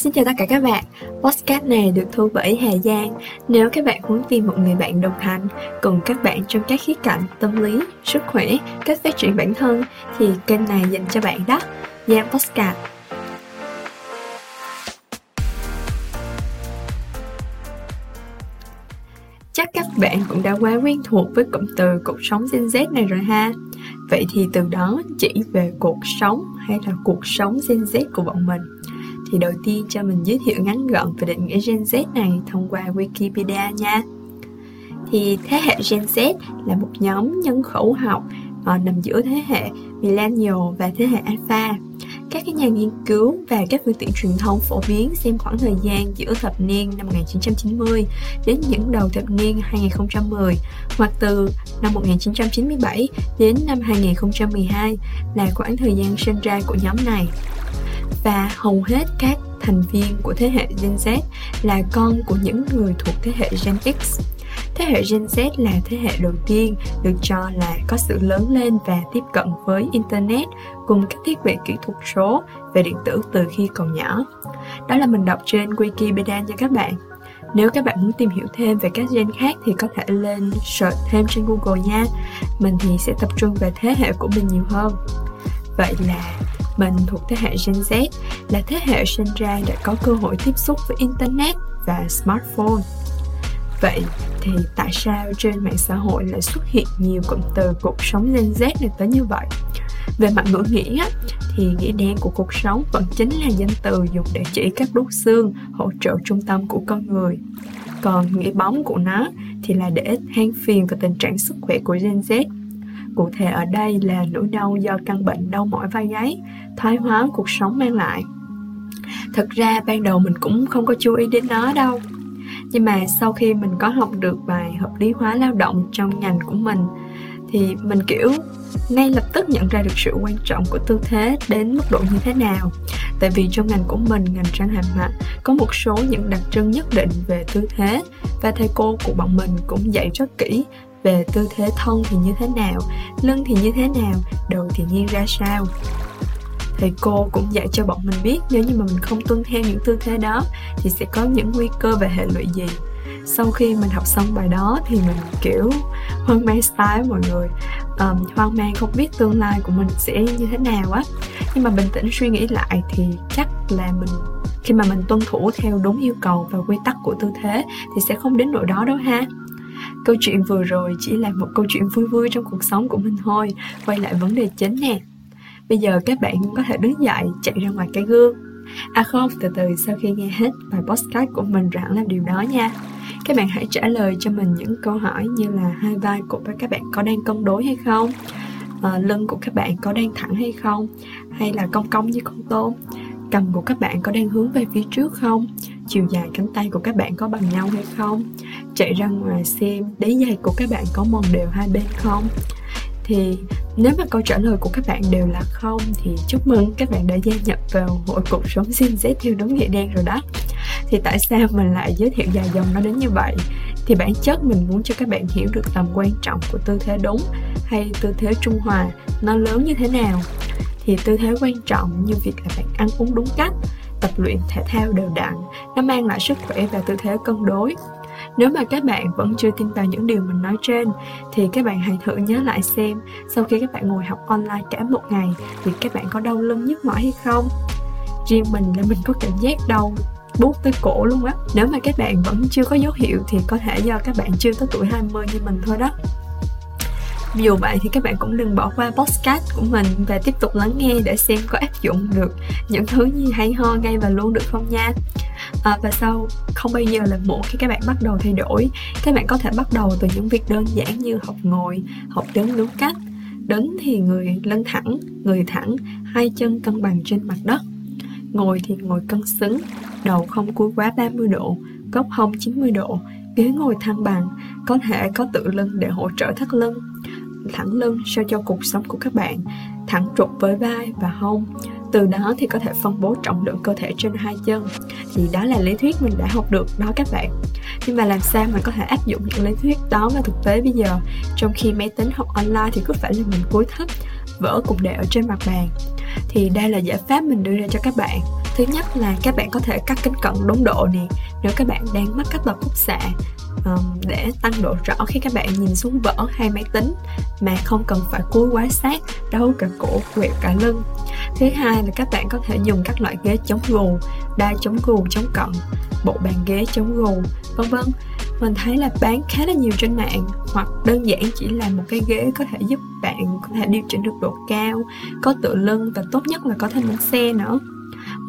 Xin chào tất cả các bạn, podcast này được thu bởi Hà Giang. Nếu các bạn muốn tìm một người bạn đồng hành cùng các bạn trong các khía cạnh tâm lý, sức khỏe, cách phát triển bản thân thì kênh này dành cho bạn đó. Giang Podcast. Chắc các bạn cũng đã quá quen thuộc với cụm từ cuộc sống Gen Z này rồi ha. Vậy thì từ đó chỉ về cuộc sống hay là cuộc sống Gen Z của bọn mình thì đầu tiên cho mình giới thiệu ngắn gọn về định nghĩa Gen Z này thông qua Wikipedia nha. Thì thế hệ Gen Z là một nhóm nhân khẩu học uh, nằm giữa thế hệ Millennial và thế hệ Alpha. Các cái nhà nghiên cứu và các phương tiện truyền thông phổ biến xem khoảng thời gian giữa thập niên năm 1990 đến những đầu thập niên 2010 hoặc từ năm 1997 đến năm 2012 là khoảng thời gian sinh ra của nhóm này và hầu hết các thành viên của thế hệ Gen Z là con của những người thuộc thế hệ Gen X. Thế hệ Gen Z là thế hệ đầu tiên được cho là có sự lớn lên và tiếp cận với Internet cùng các thiết bị kỹ thuật số về điện tử từ khi còn nhỏ. Đó là mình đọc trên Wikipedia nha các bạn. Nếu các bạn muốn tìm hiểu thêm về các gen khác thì có thể lên search thêm trên Google nha. Mình thì sẽ tập trung về thế hệ của mình nhiều hơn. Vậy là mình thuộc thế hệ Gen Z là thế hệ sinh ra đã có cơ hội tiếp xúc với Internet và smartphone. Vậy thì tại sao trên mạng xã hội lại xuất hiện nhiều cụm từ cuộc sống Gen Z này tới như vậy? Về mặt ngữ nghĩa thì nghĩa đen của cuộc sống vẫn chính là danh từ dùng để chỉ các đốt xương hỗ trợ trung tâm của con người. Còn nghĩa bóng của nó thì là để than phiền về tình trạng sức khỏe của Gen Z Cụ thể ở đây là nỗi đau do căn bệnh đau mỏi vai gáy, thoái hóa cuộc sống mang lại. Thật ra ban đầu mình cũng không có chú ý đến nó đâu. Nhưng mà sau khi mình có học được bài hợp lý hóa lao động trong ngành của mình thì mình kiểu ngay lập tức nhận ra được sự quan trọng của tư thế đến mức độ như thế nào tại vì trong ngành của mình ngành răng hàm mặt có một số những đặc trưng nhất định về tư thế và thầy cô của bọn mình cũng dạy rất kỹ về tư thế thân thì như thế nào lưng thì như thế nào đầu thì nghiêng ra sao? Thầy cô cũng dạy cho bọn mình biết nếu như mà mình không tuân theo những tư thế đó thì sẽ có những nguy cơ và hệ lụy gì. Sau khi mình học xong bài đó thì mình kiểu hoang mang style mọi người. Um, hoang mang không biết tương lai của mình sẽ như thế nào á. Nhưng mà bình tĩnh suy nghĩ lại thì chắc là mình khi mà mình tuân thủ theo đúng yêu cầu và quy tắc của tư thế thì sẽ không đến nỗi đó đâu ha câu chuyện vừa rồi chỉ là một câu chuyện vui vui trong cuộc sống của mình thôi. Quay lại vấn đề chính nè. Bây giờ các bạn có thể đứng dậy chạy ra ngoài cái gương. À không từ từ sau khi nghe hết bài podcast của mình rạng làm điều đó nha. Các bạn hãy trả lời cho mình những câu hỏi như là hai vai của các bạn có đang cân đối hay không? À, lưng của các bạn có đang thẳng hay không? Hay là cong cong như con tôm? Cầm của các bạn có đang hướng về phía trước không? Chiều dài cánh tay của các bạn có bằng nhau hay không? Chạy ra ngoài xem đế giày của các bạn có mòn đều hai bên không? Thì nếu mà câu trả lời của các bạn đều là không, thì chúc mừng, các bạn đã gia nhập vào hội cuộc sống Gen Z theo đúng nghĩa đen rồi đó. Thì tại sao mình lại giới thiệu dài dòng nó đến như vậy? Thì bản chất mình muốn cho các bạn hiểu được tầm quan trọng của tư thế đúng hay tư thế trung hòa nó lớn như thế nào thì tư thế quan trọng như việc là bạn ăn uống đúng cách, tập luyện thể thao đều đặn, nó mang lại sức khỏe và tư thế cân đối. Nếu mà các bạn vẫn chưa tin vào những điều mình nói trên, thì các bạn hãy thử nhớ lại xem, sau khi các bạn ngồi học online cả một ngày, thì các bạn có đau lưng nhức mỏi hay không? Riêng mình là mình có cảm giác đau bút tới cổ luôn á. Nếu mà các bạn vẫn chưa có dấu hiệu thì có thể do các bạn chưa tới tuổi 20 như mình thôi đó dù vậy thì các bạn cũng đừng bỏ qua podcast của mình và tiếp tục lắng nghe để xem có áp dụng được những thứ gì hay ho ngay và luôn được không nha. À, và sau không bao giờ là muộn khi các bạn bắt đầu thay đổi các bạn có thể bắt đầu từ những việc đơn giản như học ngồi học đứng đúng cách đứng thì người lưng thẳng người thẳng hai chân cân bằng trên mặt đất ngồi thì ngồi cân xứng đầu không cúi quá 30 độ góc hông 90 độ ghế ngồi thăng bằng có thể có tự lưng để hỗ trợ thắt lưng. Thẳng lưng sao cho cuộc sống của các bạn thẳng trục với vai và hông. Từ đó thì có thể phân bố trọng lượng cơ thể trên hai chân. Thì đó là lý thuyết mình đã học được đó các bạn. Nhưng mà làm sao mình có thể áp dụng những lý thuyết đó vào thực tế bây giờ? Trong khi máy tính học online thì cứ phải là mình cúi thấp, vỡ cục để ở trên mặt bàn. Thì đây là giải pháp mình đưa ra cho các bạn thứ nhất là các bạn có thể cắt kính cận đúng độ nè. Nếu các bạn đang mắc các tật khúc xạ um, để tăng độ rõ khi các bạn nhìn xuống vỡ hay máy tính mà không cần phải cúi quá sát đâu cả cổ quẹo cả lưng. Thứ hai là các bạn có thể dùng các loại ghế chống gù đai chống gù chống cận bộ bàn ghế chống gù vân vân. Mình thấy là bán khá là nhiều trên mạng hoặc đơn giản chỉ là một cái ghế có thể giúp bạn có thể điều chỉnh được độ cao có tựa lưng và tốt nhất là có thêm bánh xe nữa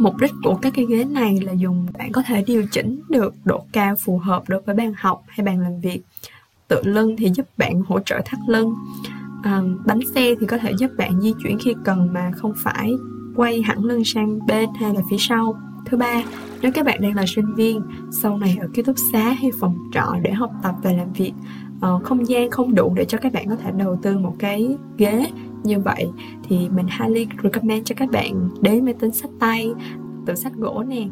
mục đích của các cái ghế này là dùng bạn có thể điều chỉnh được độ cao phù hợp đối với bàn học hay bàn làm việc. Tựa lưng thì giúp bạn hỗ trợ thắt lưng. À, bánh xe thì có thể giúp bạn di chuyển khi cần mà không phải quay hẳn lưng sang bên hay là phía sau. Thứ ba nếu các bạn đang là sinh viên sau này ở ký túc xá hay phòng trọ để học tập và làm việc uh, không gian không đủ để cho các bạn có thể đầu tư một cái ghế như vậy thì mình highly recommend cho các bạn đến máy tính sách tay tự sách gỗ nè.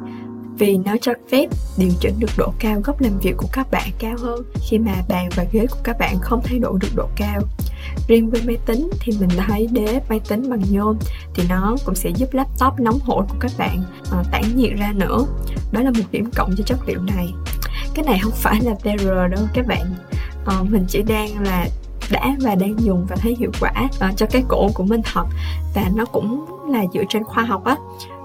Vì nó cho phép điều chỉnh được độ cao góc làm việc của các bạn cao hơn khi mà bàn và ghế của các bạn không thay đổi được độ cao. Riêng với máy tính thì mình thấy đế máy tính bằng nhôm thì nó cũng sẽ giúp laptop nóng hổi của các bạn uh, tản nhiệt ra nữa. Đó là một điểm cộng cho chất liệu này. Cái này không phải là PR đâu các bạn. Uh, mình chỉ đang là đã và đang dùng và thấy hiệu quả uh, cho cái cổ của mình thật và nó cũng là dựa trên khoa học á.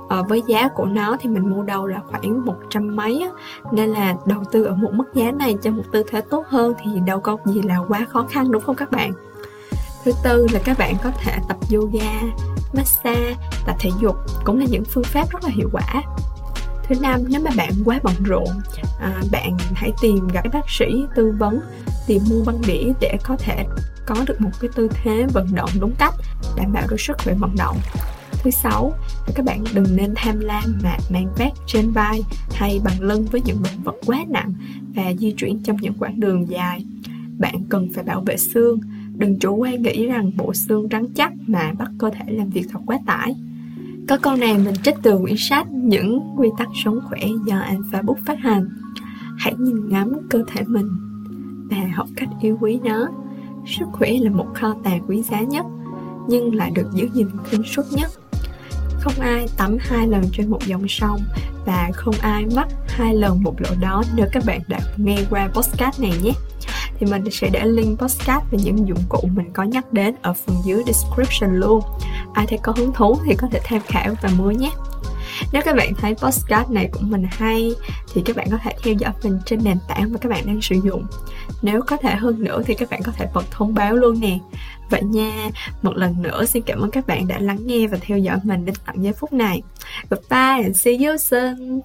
À, với giá của nó thì mình mua đầu là khoảng một trăm mấy á, nên là đầu tư ở một mức giá này cho một tư thế tốt hơn thì đâu có gì là quá khó khăn đúng không các bạn? Thứ tư là các bạn có thể tập yoga massage tập thể dục cũng là những phương pháp rất là hiệu quả. Thứ năm nếu mà bạn quá bận rộn à, bạn hãy tìm gặp bác sĩ tư vấn tìm mua băng đĩa để có thể có được một cái tư thế vận động đúng cách, đảm bảo được sức khỏe vận động. Thứ sáu là các bạn đừng nên tham lam mà mang vác trên vai hay bằng lưng với những động vật quá nặng và di chuyển trong những quãng đường dài. Bạn cần phải bảo vệ xương, đừng chủ quan nghĩ rằng bộ xương rắn chắc mà bắt cơ thể làm việc thật quá tải. Có câu này mình trích từ quyển sách những quy tắc sống khỏe do Alpha Book phát hành. Hãy nhìn ngắm cơ thể mình và học cách yêu quý nó. Sức khỏe là một kho tàng quý giá nhất, nhưng lại được giữ gìn tinh suốt nhất. Không ai tắm hai lần trên một dòng sông và không ai mất hai lần một lỗ đó nếu các bạn đã nghe qua podcast này nhé. Thì mình sẽ để link podcast và những dụng cụ mình có nhắc đến ở phần dưới description luôn. Ai thấy có hứng thú thì có thể tham khảo và mua nhé nếu các bạn thấy podcast này của mình hay, thì các bạn có thể theo dõi mình trên nền tảng mà các bạn đang sử dụng. Nếu có thể hơn nữa, thì các bạn có thể bật thông báo luôn nè. Vậy nha, một lần nữa xin cảm ơn các bạn đã lắng nghe và theo dõi mình đến tận giây phút này. Goodbye and see you soon.